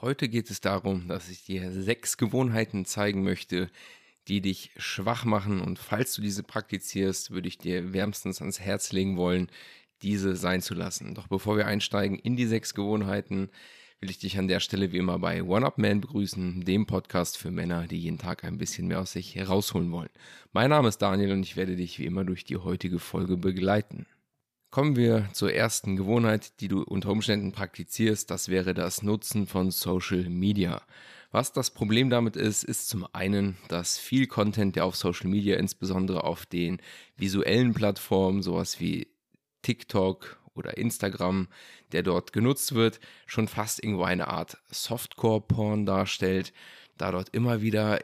Heute geht es darum, dass ich dir sechs Gewohnheiten zeigen möchte, die dich schwach machen. Und falls du diese praktizierst, würde ich dir wärmstens ans Herz legen wollen, diese sein zu lassen. Doch bevor wir einsteigen in die sechs Gewohnheiten, will ich dich an der Stelle wie immer bei One Up Man begrüßen, dem Podcast für Männer, die jeden Tag ein bisschen mehr aus sich herausholen wollen. Mein Name ist Daniel und ich werde dich wie immer durch die heutige Folge begleiten. Kommen wir zur ersten Gewohnheit, die du unter Umständen praktizierst. Das wäre das Nutzen von Social Media. Was das Problem damit ist, ist zum einen, dass viel Content, der auf Social Media, insbesondere auf den visuellen Plattformen, sowas wie TikTok oder Instagram, der dort genutzt wird, schon fast irgendwo eine Art Softcore-Porn darstellt, da dort immer wieder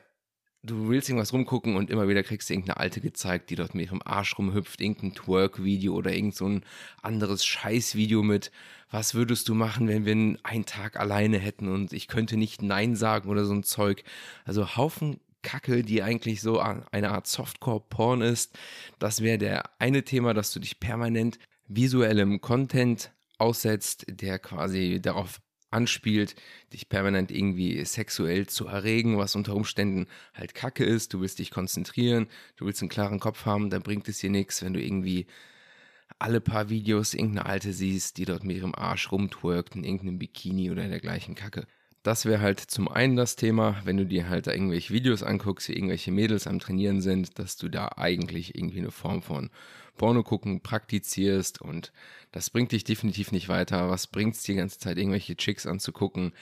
du willst irgendwas rumgucken und immer wieder kriegst du irgendeine alte gezeigt, die dort mit ihrem Arsch rumhüpft, irgendein Twerk-Video oder irgend so ein anderes Scheiß-Video mit, was würdest du machen, wenn wir einen Tag alleine hätten und ich könnte nicht Nein sagen oder so ein Zeug. Also Haufen Kacke, die eigentlich so eine Art Softcore-Porn ist. Das wäre der eine Thema, dass du dich permanent visuellem Content aussetzt, der quasi darauf anspielt, dich permanent irgendwie sexuell zu erregen, was unter Umständen halt Kacke ist. Du willst dich konzentrieren, du willst einen klaren Kopf haben, dann bringt es dir nichts, wenn du irgendwie alle paar Videos irgendeine Alte siehst, die dort mit ihrem Arsch rumtwerkt in irgendeinem Bikini oder dergleichen Kacke. Das wäre halt zum einen das Thema, wenn du dir halt da irgendwelche Videos anguckst, wie irgendwelche Mädels am Trainieren sind, dass du da eigentlich irgendwie eine Form von Porno gucken praktizierst und das bringt dich definitiv nicht weiter. Was bringt es die ganze Zeit, irgendwelche Chicks anzugucken,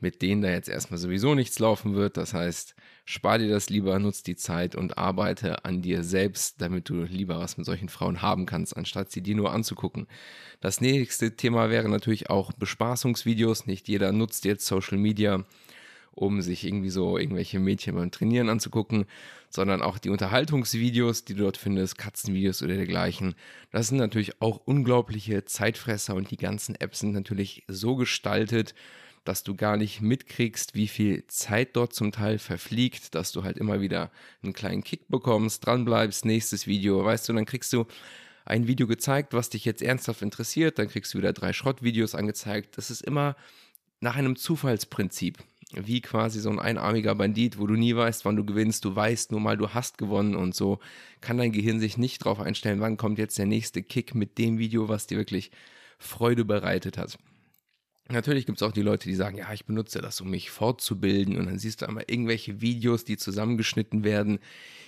mit denen da jetzt erstmal sowieso nichts laufen wird? Das heißt, spar dir das lieber, nutz die Zeit und arbeite an dir selbst, damit du lieber was mit solchen Frauen haben kannst, anstatt sie dir nur anzugucken. Das nächste Thema wäre natürlich auch Bespaßungsvideos. Nicht jeder nutzt jetzt Social Media um sich irgendwie so irgendwelche Mädchen beim Trainieren anzugucken, sondern auch die Unterhaltungsvideos, die du dort findest, Katzenvideos oder dergleichen. Das sind natürlich auch unglaubliche Zeitfresser und die ganzen Apps sind natürlich so gestaltet, dass du gar nicht mitkriegst, wie viel Zeit dort zum Teil verfliegt, dass du halt immer wieder einen kleinen Kick bekommst, dranbleibst, nächstes Video, weißt du, dann kriegst du ein Video gezeigt, was dich jetzt ernsthaft interessiert, dann kriegst du wieder drei Schrottvideos angezeigt. Das ist immer nach einem Zufallsprinzip wie quasi so ein einarmiger Bandit, wo du nie weißt, wann du gewinnst. Du weißt nur mal, du hast gewonnen und so kann dein Gehirn sich nicht darauf einstellen, wann kommt jetzt der nächste Kick mit dem Video, was dir wirklich Freude bereitet hat. Natürlich gibt es auch die Leute, die sagen, ja, ich benutze das, um mich fortzubilden. Und dann siehst du einmal irgendwelche Videos, die zusammengeschnitten werden,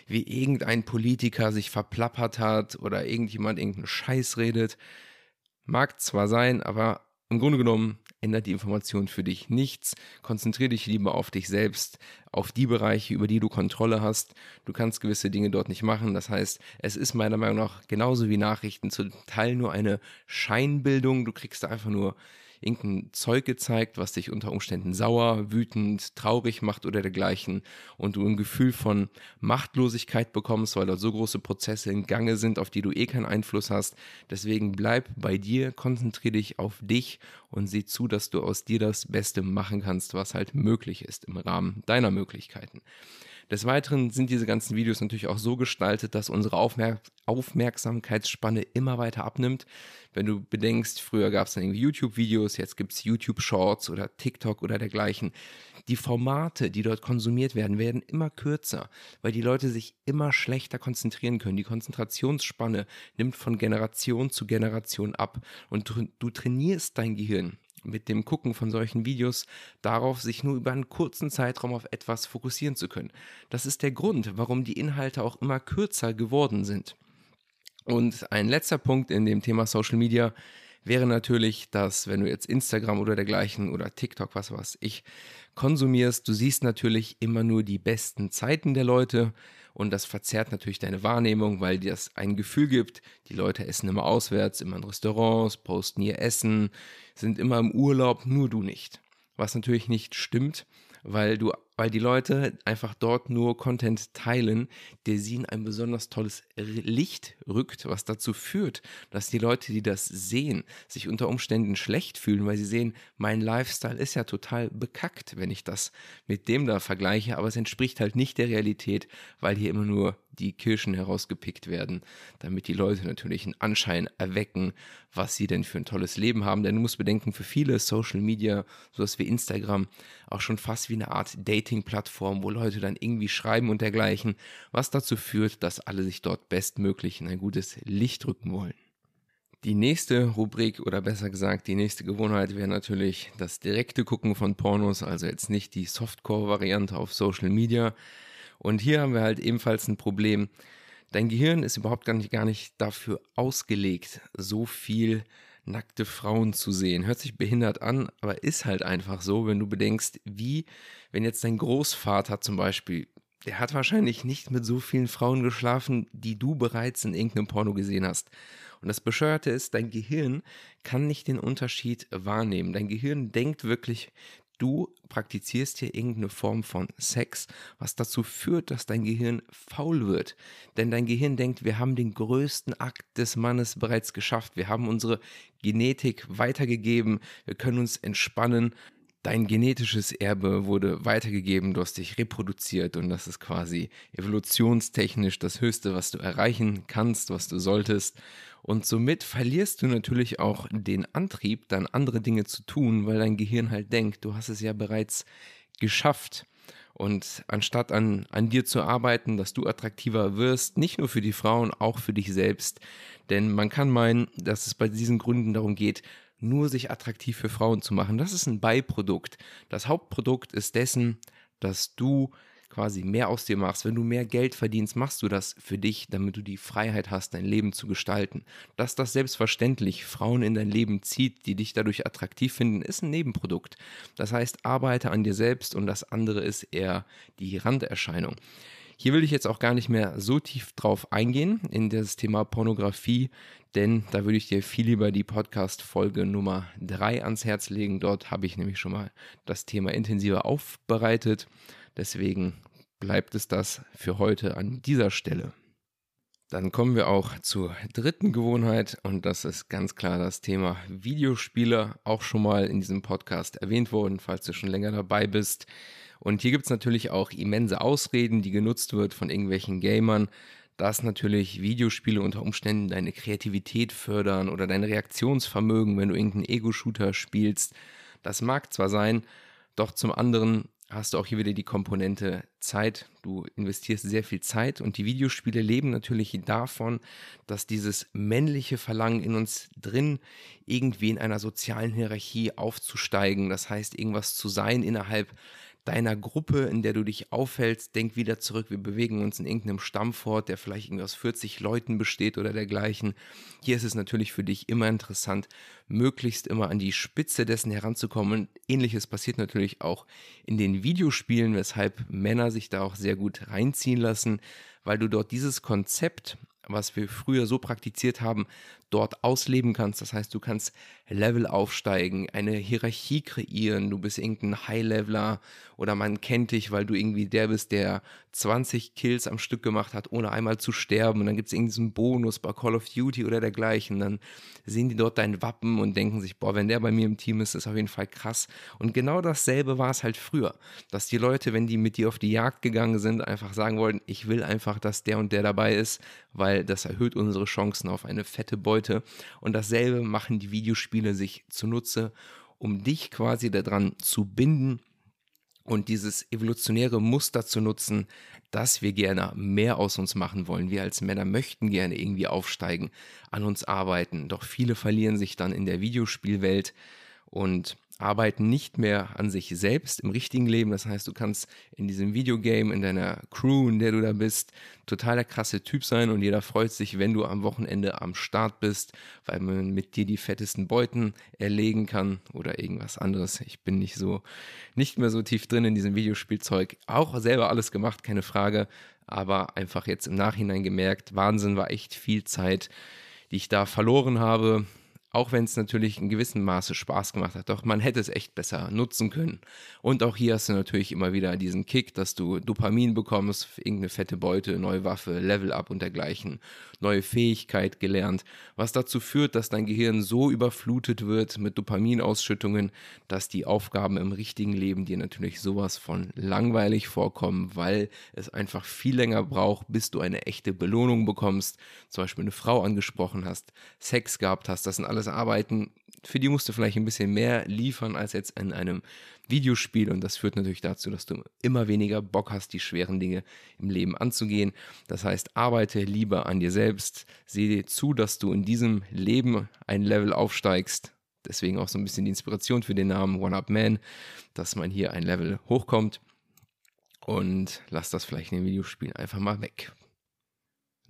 wie irgendein Politiker sich verplappert hat oder irgendjemand irgendeinen Scheiß redet. Mag zwar sein, aber im Grunde genommen ändert die Information für dich nichts. Konzentriere dich lieber auf dich selbst, auf die Bereiche, über die du Kontrolle hast. Du kannst gewisse Dinge dort nicht machen. Das heißt, es ist meiner Meinung nach genauso wie Nachrichten zum Teil nur eine Scheinbildung. Du kriegst da einfach nur irgendein Zeug gezeigt, was dich unter Umständen sauer, wütend, traurig macht oder dergleichen und du ein Gefühl von Machtlosigkeit bekommst, weil dort so große Prozesse in Gange sind, auf die du eh keinen Einfluss hast. Deswegen bleib bei dir, konzentriere dich auf dich und sieh zu, dass du aus dir das Beste machen kannst, was halt möglich ist im Rahmen deiner Möglichkeiten. Des Weiteren sind diese ganzen Videos natürlich auch so gestaltet, dass unsere Aufmerk Aufmerksamkeitsspanne immer weiter abnimmt. Wenn du bedenkst, früher gab es dann irgendwie YouTube-Videos, jetzt gibt es YouTube-Shorts oder TikTok oder dergleichen. Die Formate, die dort konsumiert werden, werden immer kürzer, weil die Leute sich immer schlechter konzentrieren können. Die Konzentrationsspanne nimmt von Generation zu Generation ab und du trainierst dein Gehirn mit dem Gucken von solchen Videos darauf, sich nur über einen kurzen Zeitraum auf etwas fokussieren zu können. Das ist der Grund, warum die Inhalte auch immer kürzer geworden sind. Und ein letzter Punkt in dem Thema Social Media wäre natürlich, dass wenn du jetzt Instagram oder dergleichen oder TikTok, was weiß ich, konsumierst, du siehst natürlich immer nur die besten Zeiten der Leute und das verzerrt natürlich deine Wahrnehmung, weil dir das ein Gefühl gibt, die Leute essen immer auswärts, immer in Restaurants, posten ihr Essen, sind immer im Urlaub, nur du nicht. Was natürlich nicht stimmt, weil du weil die Leute einfach dort nur Content teilen, der sie in ein besonders tolles Licht rückt, was dazu führt, dass die Leute, die das sehen, sich unter Umständen schlecht fühlen, weil sie sehen, mein Lifestyle ist ja total bekackt, wenn ich das mit dem da vergleiche, aber es entspricht halt nicht der Realität, weil hier immer nur die Kirschen herausgepickt werden, damit die Leute natürlich einen Anschein erwecken, was sie denn für ein tolles Leben haben. Denn du musst bedenken, für viele Social Media, sowas wie Instagram, auch schon fast wie eine Art Dating-Plattform, wo Leute dann irgendwie schreiben und dergleichen, was dazu führt, dass alle sich dort bestmöglich in ein gutes Licht drücken wollen. Die nächste Rubrik oder besser gesagt die nächste Gewohnheit wäre natürlich das direkte Gucken von Pornos, also jetzt nicht die Softcore-Variante auf Social Media, und hier haben wir halt ebenfalls ein Problem. Dein Gehirn ist überhaupt gar nicht, gar nicht dafür ausgelegt, so viel nackte Frauen zu sehen. Hört sich behindert an, aber ist halt einfach so, wenn du bedenkst, wie, wenn jetzt dein Großvater zum Beispiel, der hat wahrscheinlich nicht mit so vielen Frauen geschlafen, die du bereits in irgendeinem Porno gesehen hast. Und das Bescheuerte ist, dein Gehirn kann nicht den Unterschied wahrnehmen. Dein Gehirn denkt wirklich, du praktizierst hier irgendeine Form von Sex, was dazu führt, dass dein Gehirn faul wird. Denn dein Gehirn denkt, wir haben den größten Akt des Mannes bereits geschafft. Wir haben unsere Genetik weitergegeben. Wir können uns entspannen. Dein genetisches Erbe wurde weitergegeben, du hast dich reproduziert und das ist quasi evolutionstechnisch das Höchste, was du erreichen kannst, was du solltest. Und somit verlierst du natürlich auch den Antrieb, dann andere Dinge zu tun, weil dein Gehirn halt denkt, du hast es ja bereits geschafft. Und anstatt an, an dir zu arbeiten, dass du attraktiver wirst, nicht nur für die Frauen, auch für dich selbst. Denn man kann meinen, dass es bei diesen Gründen darum geht, nur sich attraktiv für Frauen zu machen. Das ist ein Beiprodukt. Das Hauptprodukt ist dessen, dass du quasi mehr aus dir machst, wenn du mehr Geld verdienst, machst du das für dich, damit du die Freiheit hast, dein Leben zu gestalten. Dass das selbstverständlich Frauen in dein Leben zieht, die dich dadurch attraktiv finden, ist ein Nebenprodukt. Das heißt, arbeite an dir selbst und das andere ist eher die Randerscheinung. Hier will ich jetzt auch gar nicht mehr so tief drauf eingehen in das Thema Pornografie, denn da würde ich dir viel lieber die Podcast-Folge Nummer 3 ans Herz legen. Dort habe ich nämlich schon mal das Thema intensiver aufbereitet. Deswegen bleibt es das für heute an dieser Stelle. Dann kommen wir auch zur dritten Gewohnheit und das ist ganz klar das Thema Videospiele, auch schon mal in diesem Podcast erwähnt worden, falls du schon länger dabei bist. Und hier gibt es natürlich auch immense Ausreden, die genutzt wird von irgendwelchen Gamern, dass natürlich Videospiele unter Umständen deine Kreativität fördern oder dein Reaktionsvermögen, wenn du irgendeinen Ego-Shooter spielst. Das mag zwar sein, doch zum anderen hast du auch hier wieder die Komponente Zeit. Du investierst sehr viel Zeit und die Videospiele leben natürlich davon, dass dieses männliche Verlangen in uns drin irgendwie in einer sozialen Hierarchie aufzusteigen, das heißt irgendwas zu sein innerhalb deiner Gruppe, in der du dich aufhältst, denk wieder zurück, wir bewegen uns in irgendeinem Stamm fort, der vielleicht irgendwie aus 40 Leuten besteht oder dergleichen. Hier ist es natürlich für dich immer interessant, möglichst immer an die Spitze dessen heranzukommen. Ähnliches passiert natürlich auch in den Videospielen, weshalb Männer sich da auch sehr gut reinziehen lassen, weil du dort dieses Konzept was wir früher so praktiziert haben, dort ausleben kannst. Das heißt, du kannst Level aufsteigen, eine Hierarchie kreieren. Du bist irgendein High-Leveler oder man kennt dich, weil du irgendwie der bist, der 20 Kills am Stück gemacht hat, ohne einmal zu sterben. Und dann gibt es irgendeinen Bonus bei Call of Duty oder dergleichen. Dann sehen die dort dein Wappen und denken sich, boah, wenn der bei mir im Team ist, ist auf jeden Fall krass. Und genau dasselbe war es halt früher, dass die Leute, wenn die mit dir auf die Jagd gegangen sind, einfach sagen wollten, ich will einfach, dass der und der dabei ist, weil das erhöht unsere Chancen auf eine fette Beute. Und dasselbe machen die Videospiele sich zunutze, um dich quasi daran zu binden und dieses evolutionäre Muster zu nutzen, dass wir gerne mehr aus uns machen wollen. Wir als Männer möchten gerne irgendwie aufsteigen, an uns arbeiten. Doch viele verlieren sich dann in der Videospielwelt und arbeiten nicht mehr an sich selbst im richtigen Leben. Das heißt, du kannst in diesem Videogame, in deiner Crew, in der du da bist, total der krasse Typ sein und jeder freut sich, wenn du am Wochenende am Start bist, weil man mit dir die fettesten Beuten erlegen kann oder irgendwas anderes. Ich bin nicht so, nicht mehr so tief drin in diesem Videospielzeug. Auch selber alles gemacht, keine Frage, aber einfach jetzt im Nachhinein gemerkt, Wahnsinn war echt viel Zeit, die ich da verloren habe auch wenn es natürlich in gewissem Maße Spaß gemacht hat. Doch man hätte es echt besser nutzen können. Und auch hier hast du natürlich immer wieder diesen Kick, dass du Dopamin bekommst, irgendeine fette Beute, neue Waffe, Level Up und dergleichen, neue Fähigkeit gelernt, was dazu führt, dass dein Gehirn so überflutet wird mit Dopaminausschüttungen, dass die Aufgaben im richtigen Leben dir natürlich sowas von langweilig vorkommen, weil es einfach viel länger braucht, bis du eine echte Belohnung bekommst, zum Beispiel eine Frau angesprochen hast, Sex gehabt hast, das sind alles Arbeiten, für die musst du vielleicht ein bisschen mehr liefern als jetzt in einem Videospiel und das führt natürlich dazu, dass du immer weniger Bock hast, die schweren Dinge im Leben anzugehen. Das heißt, arbeite lieber an dir selbst, sehe zu, dass du in diesem Leben ein Level aufsteigst. Deswegen auch so ein bisschen die Inspiration für den Namen One Up Man, dass man hier ein Level hochkommt und lass das vielleicht in den Videospielen einfach mal weg.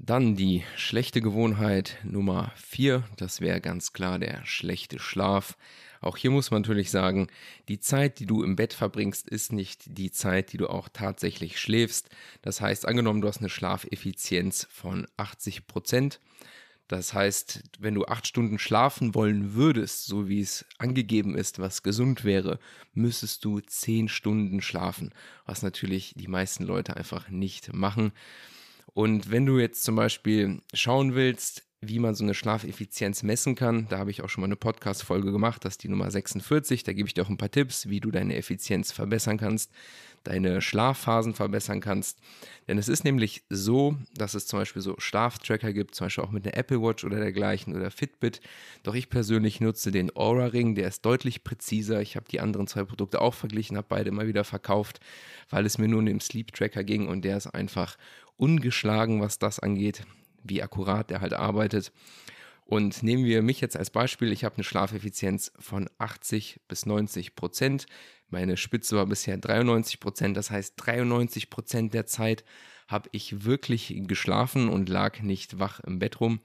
Dann die schlechte Gewohnheit Nummer 4, das wäre ganz klar der schlechte Schlaf. Auch hier muss man natürlich sagen, die Zeit, die du im Bett verbringst, ist nicht die Zeit, die du auch tatsächlich schläfst. Das heißt, angenommen, du hast eine Schlafeffizienz von 80 Prozent. Das heißt, wenn du acht Stunden schlafen wollen würdest, so wie es angegeben ist, was gesund wäre, müsstest du zehn Stunden schlafen, was natürlich die meisten Leute einfach nicht machen. Und wenn du jetzt zum Beispiel schauen willst, wie man so eine Schlafeffizienz messen kann, da habe ich auch schon mal eine Podcast-Folge gemacht, das ist die Nummer 46. Da gebe ich dir auch ein paar Tipps, wie du deine Effizienz verbessern kannst, deine Schlafphasen verbessern kannst. Denn es ist nämlich so, dass es zum Beispiel so Schlaftracker gibt, zum Beispiel auch mit einer Apple Watch oder dergleichen oder Fitbit. Doch ich persönlich nutze den Aura Ring, der ist deutlich präziser. Ich habe die anderen zwei Produkte auch verglichen, habe beide immer wieder verkauft, weil es mir nur um den Sleep Tracker ging und der ist einfach ungeschlagen, was das angeht, wie akkurat der halt arbeitet. Und nehmen wir mich jetzt als Beispiel. Ich habe eine Schlafeffizienz von 80 bis 90 Prozent. Meine Spitze war bisher 93 Prozent. Das heißt, 93 Prozent der Zeit habe ich wirklich geschlafen und lag nicht wach im Bett rum.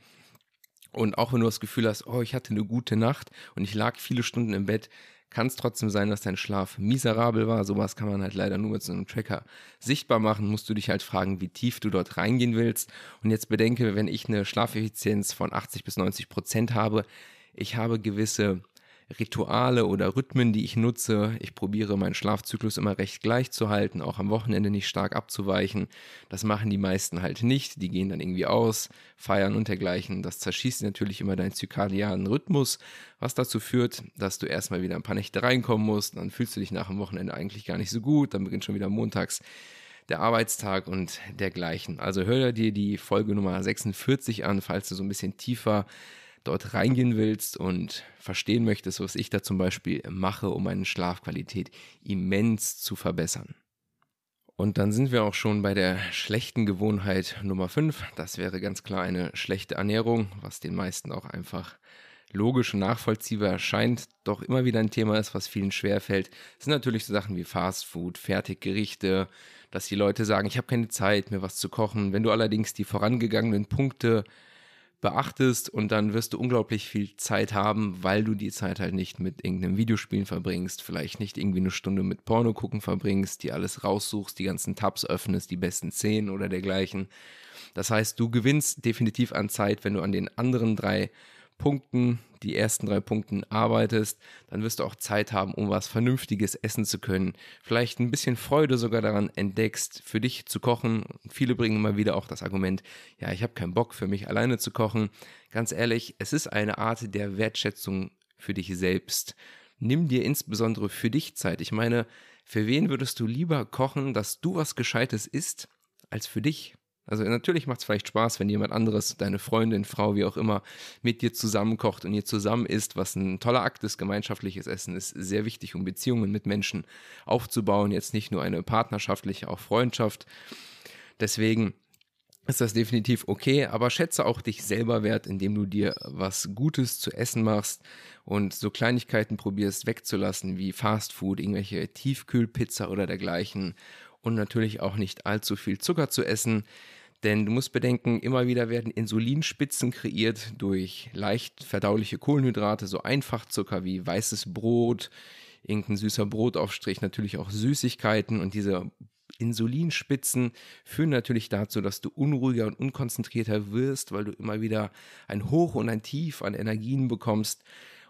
Und auch wenn du das Gefühl hast, oh, ich hatte eine gute Nacht und ich lag viele Stunden im Bett, kann es trotzdem sein, dass dein Schlaf miserabel war. Sowas kann man halt leider nur mit so einem Tracker sichtbar machen. Musst du dich halt fragen, wie tief du dort reingehen willst. Und jetzt bedenke, wenn ich eine Schlafeffizienz von 80 bis 90 Prozent habe, ich habe gewisse Rituale oder Rhythmen, die ich nutze. Ich probiere meinen Schlafzyklus immer recht gleich zu halten, auch am Wochenende nicht stark abzuweichen. Das machen die meisten halt nicht. Die gehen dann irgendwie aus, feiern und dergleichen. Das zerschießt natürlich immer deinen zirkadianen Rhythmus, was dazu führt, dass du erstmal wieder ein paar Nächte reinkommen musst. Dann fühlst du dich nach dem Wochenende eigentlich gar nicht so gut. Dann beginnt schon wieder montags der Arbeitstag und dergleichen. Also hör dir die Folge Nummer 46 an, falls du so ein bisschen tiefer dort reingehen willst und verstehen möchtest, was ich da zum Beispiel mache, um meine Schlafqualität immens zu verbessern. Und dann sind wir auch schon bei der schlechten Gewohnheit Nummer 5. Das wäre ganz klar eine schlechte Ernährung, was den meisten auch einfach logisch und nachvollziehbar erscheint, doch immer wieder ein Thema ist, was vielen schwerfällt. Es sind natürlich so Sachen wie Fastfood, Fertiggerichte, dass die Leute sagen, ich habe keine Zeit, mir was zu kochen. Wenn du allerdings die vorangegangenen Punkte beachtest und dann wirst du unglaublich viel Zeit haben, weil du die Zeit halt nicht mit irgendeinem Videospielen verbringst, vielleicht nicht irgendwie eine Stunde mit Porno gucken verbringst, die alles raussuchst, die ganzen Tabs öffnest, die besten Szenen oder dergleichen. Das heißt, du gewinnst definitiv an Zeit, wenn du an den anderen drei Punkten, die ersten drei Punkten arbeitest, dann wirst du auch Zeit haben, um was Vernünftiges essen zu können. Vielleicht ein bisschen Freude sogar daran entdeckst, für dich zu kochen. Viele bringen immer wieder auch das Argument, ja, ich habe keinen Bock für mich alleine zu kochen. Ganz ehrlich, es ist eine Art der Wertschätzung für dich selbst. Nimm dir insbesondere für dich Zeit. Ich meine, für wen würdest du lieber kochen, dass du was Gescheites isst, als für dich? Also natürlich macht es vielleicht Spaß, wenn jemand anderes, deine Freundin, Frau, wie auch immer, mit dir zusammenkocht und ihr zusammen isst, was ein toller Akt ist. Gemeinschaftliches Essen ist sehr wichtig, um Beziehungen mit Menschen aufzubauen. Jetzt nicht nur eine partnerschaftliche, auch Freundschaft. Deswegen ist das definitiv okay, aber schätze auch dich selber wert, indem du dir was Gutes zu essen machst und so Kleinigkeiten probierst wegzulassen, wie Fastfood, irgendwelche Tiefkühlpizza oder dergleichen und natürlich auch nicht allzu viel Zucker zu essen. Denn du musst bedenken, immer wieder werden Insulinspitzen kreiert durch leicht verdauliche Kohlenhydrate, so Einfachzucker wie weißes Brot, irgendein süßer Brotaufstrich, natürlich auch Süßigkeiten. Und diese Insulinspitzen führen natürlich dazu, dass du unruhiger und unkonzentrierter wirst, weil du immer wieder ein Hoch und ein Tief an Energien bekommst.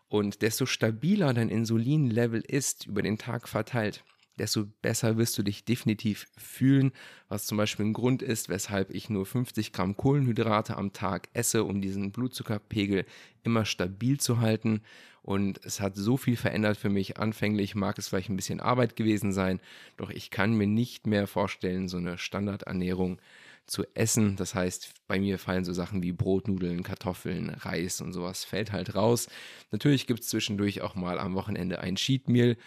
Und desto stabiler dein Insulinlevel ist über den Tag verteilt, desto besser wirst du dich definitiv fühlen, was zum Beispiel ein Grund ist, weshalb ich nur 50 Gramm Kohlenhydrate am Tag esse, um diesen Blutzuckerpegel immer stabil zu halten. Und es hat so viel verändert für mich. Anfänglich mag es vielleicht ein bisschen Arbeit gewesen sein, doch ich kann mir nicht mehr vorstellen, so eine Standardernährung zu essen. Das heißt, bei mir fallen so Sachen wie Brotnudeln, Kartoffeln, Reis und sowas fällt halt raus. Natürlich gibt es zwischendurch auch mal am Wochenende ein Cheat Meal.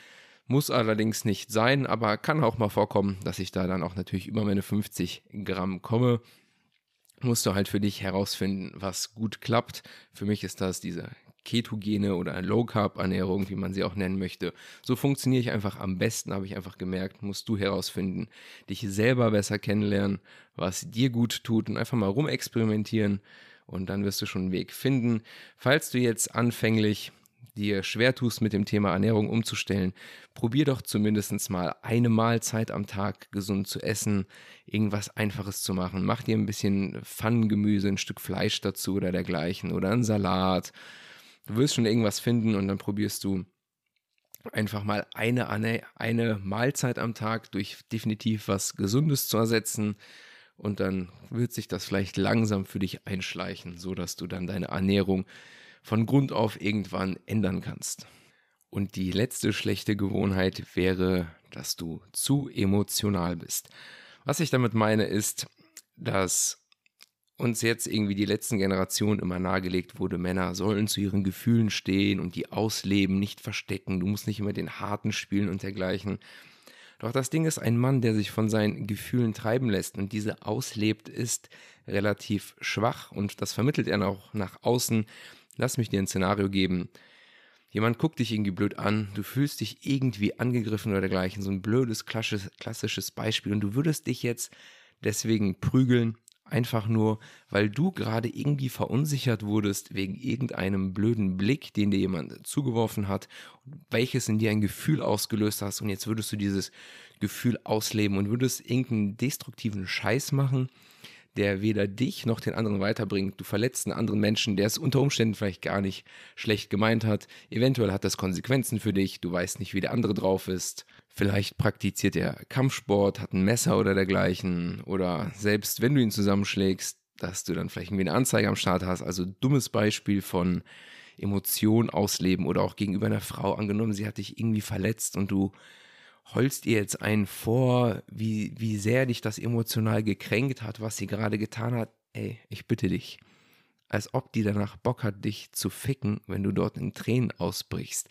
Muss allerdings nicht sein, aber kann auch mal vorkommen, dass ich da dann auch natürlich über meine 50 Gramm komme. Musst du halt für dich herausfinden, was gut klappt. Für mich ist das diese ketogene oder Low Carb Ernährung, wie man sie auch nennen möchte. So funktioniere ich einfach am besten, habe ich einfach gemerkt, musst du herausfinden, dich selber besser kennenlernen, was dir gut tut und einfach mal rumexperimentieren und dann wirst du schon einen Weg finden. Falls du jetzt anfänglich dir schwer tust, mit dem Thema Ernährung umzustellen, probier doch zumindest mal eine Mahlzeit am Tag gesund zu essen, irgendwas Einfaches zu machen. Mach dir ein bisschen Pfannengemüse, ein Stück Fleisch dazu oder dergleichen oder einen Salat. Du wirst schon irgendwas finden und dann probierst du einfach mal eine, eine Mahlzeit am Tag durch definitiv was Gesundes zu ersetzen. Und dann wird sich das vielleicht langsam für dich einschleichen, sodass du dann deine Ernährung von Grund auf irgendwann ändern kannst. Und die letzte schlechte Gewohnheit wäre, dass du zu emotional bist. Was ich damit meine ist, dass uns jetzt irgendwie die letzten Generationen immer nahegelegt wurde, Männer sollen zu ihren Gefühlen stehen und die ausleben, nicht verstecken, du musst nicht immer den Harten spielen und dergleichen. Doch das Ding ist, ein Mann, der sich von seinen Gefühlen treiben lässt und diese auslebt, ist relativ schwach und das vermittelt er auch nach außen Lass mich dir ein Szenario geben. Jemand guckt dich irgendwie blöd an, du fühlst dich irgendwie angegriffen oder dergleichen, so ein blödes klassisches Beispiel. Und du würdest dich jetzt deswegen prügeln, einfach nur, weil du gerade irgendwie verunsichert wurdest wegen irgendeinem blöden Blick, den dir jemand zugeworfen hat, welches in dir ein Gefühl ausgelöst hast. Und jetzt würdest du dieses Gefühl ausleben und würdest irgendeinen destruktiven Scheiß machen, der weder dich noch den anderen weiterbringt. Du verletzt einen anderen Menschen, der es unter Umständen vielleicht gar nicht schlecht gemeint hat. Eventuell hat das Konsequenzen für dich. Du weißt nicht, wie der andere drauf ist. Vielleicht praktiziert er Kampfsport, hat ein Messer oder dergleichen. Oder selbst wenn du ihn zusammenschlägst, dass du dann vielleicht irgendwie eine Anzeige am Start hast. Also dummes Beispiel von Emotionen ausleben oder auch gegenüber einer Frau angenommen, sie hat dich irgendwie verletzt und du holst ihr jetzt einen vor, wie, wie sehr dich das emotional gekränkt hat, was sie gerade getan hat, ey, ich bitte dich. Als ob die danach Bock hat, dich zu ficken, wenn du dort in Tränen ausbrichst.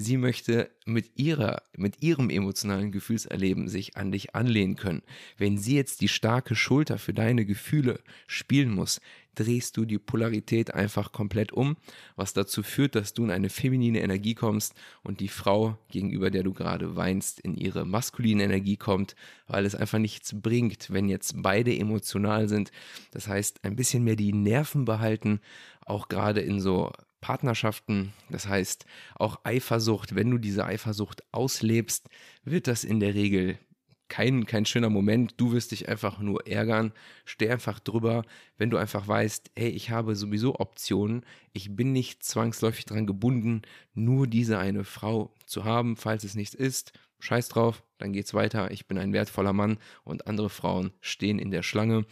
Sie möchte mit ihrer, mit ihrem emotionalen Gefühlserleben sich an dich anlehnen können. Wenn sie jetzt die starke Schulter für deine Gefühle spielen muss, drehst du die Polarität einfach komplett um, was dazu führt, dass du in eine feminine Energie kommst und die Frau, gegenüber der du gerade weinst, in ihre maskuline Energie kommt, weil es einfach nichts bringt, wenn jetzt beide emotional sind. Das heißt, ein bisschen mehr die Nerven behalten, auch gerade in so Partnerschaften, das heißt auch Eifersucht, wenn du diese Eifersucht auslebst, wird das in der Regel kein, kein schöner Moment. Du wirst dich einfach nur ärgern. Steh einfach drüber, wenn du einfach weißt, hey, ich habe sowieso Optionen. Ich bin nicht zwangsläufig daran gebunden, nur diese eine Frau zu haben, falls es nichts ist. Scheiß drauf, dann geht's weiter. Ich bin ein wertvoller Mann und andere Frauen stehen in der Schlange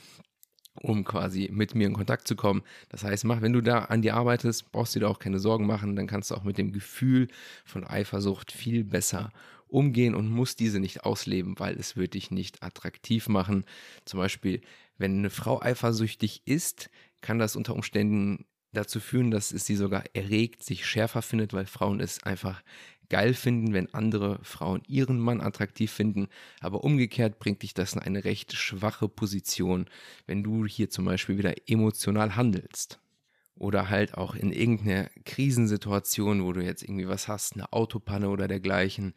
um quasi mit mir in Kontakt zu kommen. Das heißt, mach, wenn du da an dir arbeitest, brauchst du dir auch keine Sorgen machen, dann kannst du auch mit dem Gefühl von Eifersucht viel besser umgehen und musst diese nicht ausleben, weil es wird dich nicht attraktiv machen. Zum Beispiel, wenn eine Frau eifersüchtig ist, kann das unter Umständen dazu führen, dass es sie sogar erregt, sich schärfer findet, weil Frauen es einfach geil finden, wenn andere Frauen ihren Mann attraktiv finden. Aber umgekehrt bringt dich das in eine recht schwache Position, wenn du hier zum Beispiel wieder emotional handelst. Oder halt auch in irgendeiner Krisensituation, wo du jetzt irgendwie was hast, eine Autopanne oder dergleichen,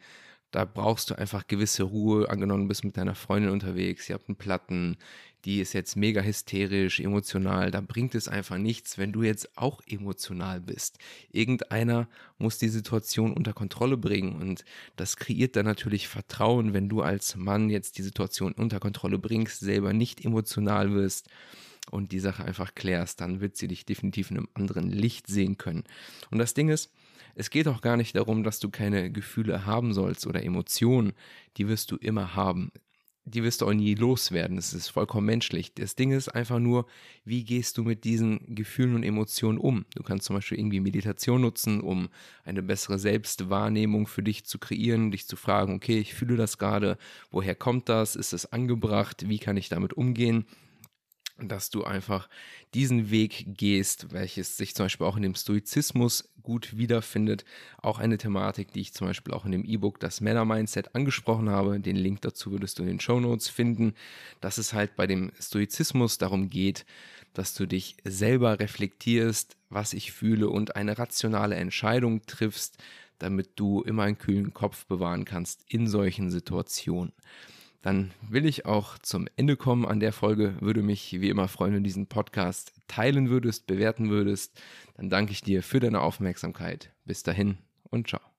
da brauchst du einfach gewisse Ruhe. Angenommen, du bist mit deiner Freundin unterwegs, ihr habt einen Platten, die ist jetzt mega hysterisch, emotional. Da bringt es einfach nichts, wenn du jetzt auch emotional bist. Irgendeiner muss die Situation unter Kontrolle bringen und das kreiert dann natürlich Vertrauen, wenn du als Mann jetzt die Situation unter Kontrolle bringst, selber nicht emotional wirst und die Sache einfach klärst, dann wird sie dich definitiv in einem anderen Licht sehen können. Und das Ding ist, es geht auch gar nicht darum, dass du keine Gefühle haben sollst oder Emotionen, die wirst du immer haben. Die wirst du auch nie loswerden. Das ist vollkommen menschlich. Das Ding ist einfach nur, wie gehst du mit diesen Gefühlen und Emotionen um? Du kannst zum Beispiel irgendwie Meditation nutzen, um eine bessere Selbstwahrnehmung für dich zu kreieren, dich zu fragen, okay, ich fühle das gerade, woher kommt das? Ist es angebracht? Wie kann ich damit umgehen? Dass du einfach diesen Weg gehst, welches sich zum Beispiel auch in dem Stoizismus gut wiederfindet. Auch eine Thematik, die ich zum Beispiel auch in dem E-Book Das Männer-Mindset angesprochen habe. Den Link dazu würdest du in den Show Notes finden, dass es halt bei dem Stoizismus darum geht, dass du dich selber reflektierst, was ich fühle und eine rationale Entscheidung triffst, damit du immer einen kühlen Kopf bewahren kannst in solchen Situationen dann will ich auch zum Ende kommen an der Folge. Würde mich wie immer freuen, wenn du diesen Podcast teilen würdest, bewerten würdest. Dann danke ich dir für deine Aufmerksamkeit. Bis dahin und ciao.